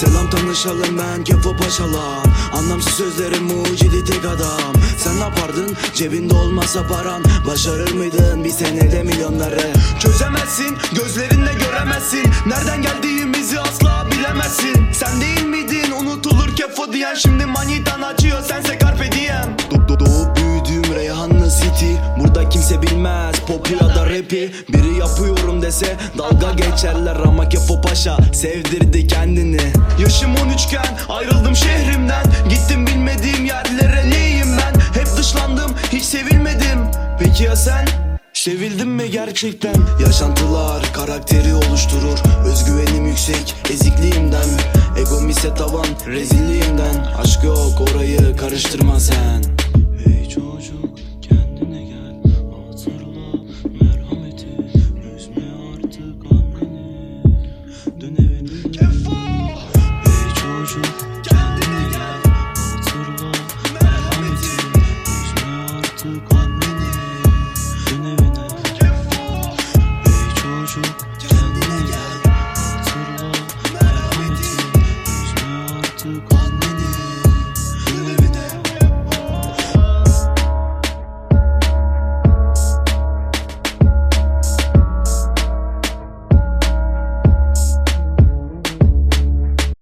Selam tanışalım ben Kefo Paşalan Anlamsız sözlerim mucidi tek adam. Sen ne yapardın? Cebinde olmasa paran. Başarır mıydın? Bir senede milyonları. Çözemezsin gözlerinle göremezsin. Nereden geldiğimizi asla bilemezsin. Sen değil miydin? Unutulur Kefo diyen Şimdi manitan açıyor sense carpe popu ya da rapi. Biri yapıyorum dese dalga geçerler Ama Kefo Paşa sevdirdi kendini. Yaşım 13 iken ayrıldım şehrimden. Gittim bilmediğim yerlere neyim ben? Hep dışlandım hiç sevilmedim. Peki ya sen? Sevildin mi gerçekten? Yaşantılar karakteri oluşturur. Özgüvenim yüksek ezikliğimden. Egom ise tavan rezilliğimden. Aşk yok orayı karıştırma sen artık anneni Dön evine gel Hey çocuk kendine gel. Hatırla merhameti Üzme artık anneni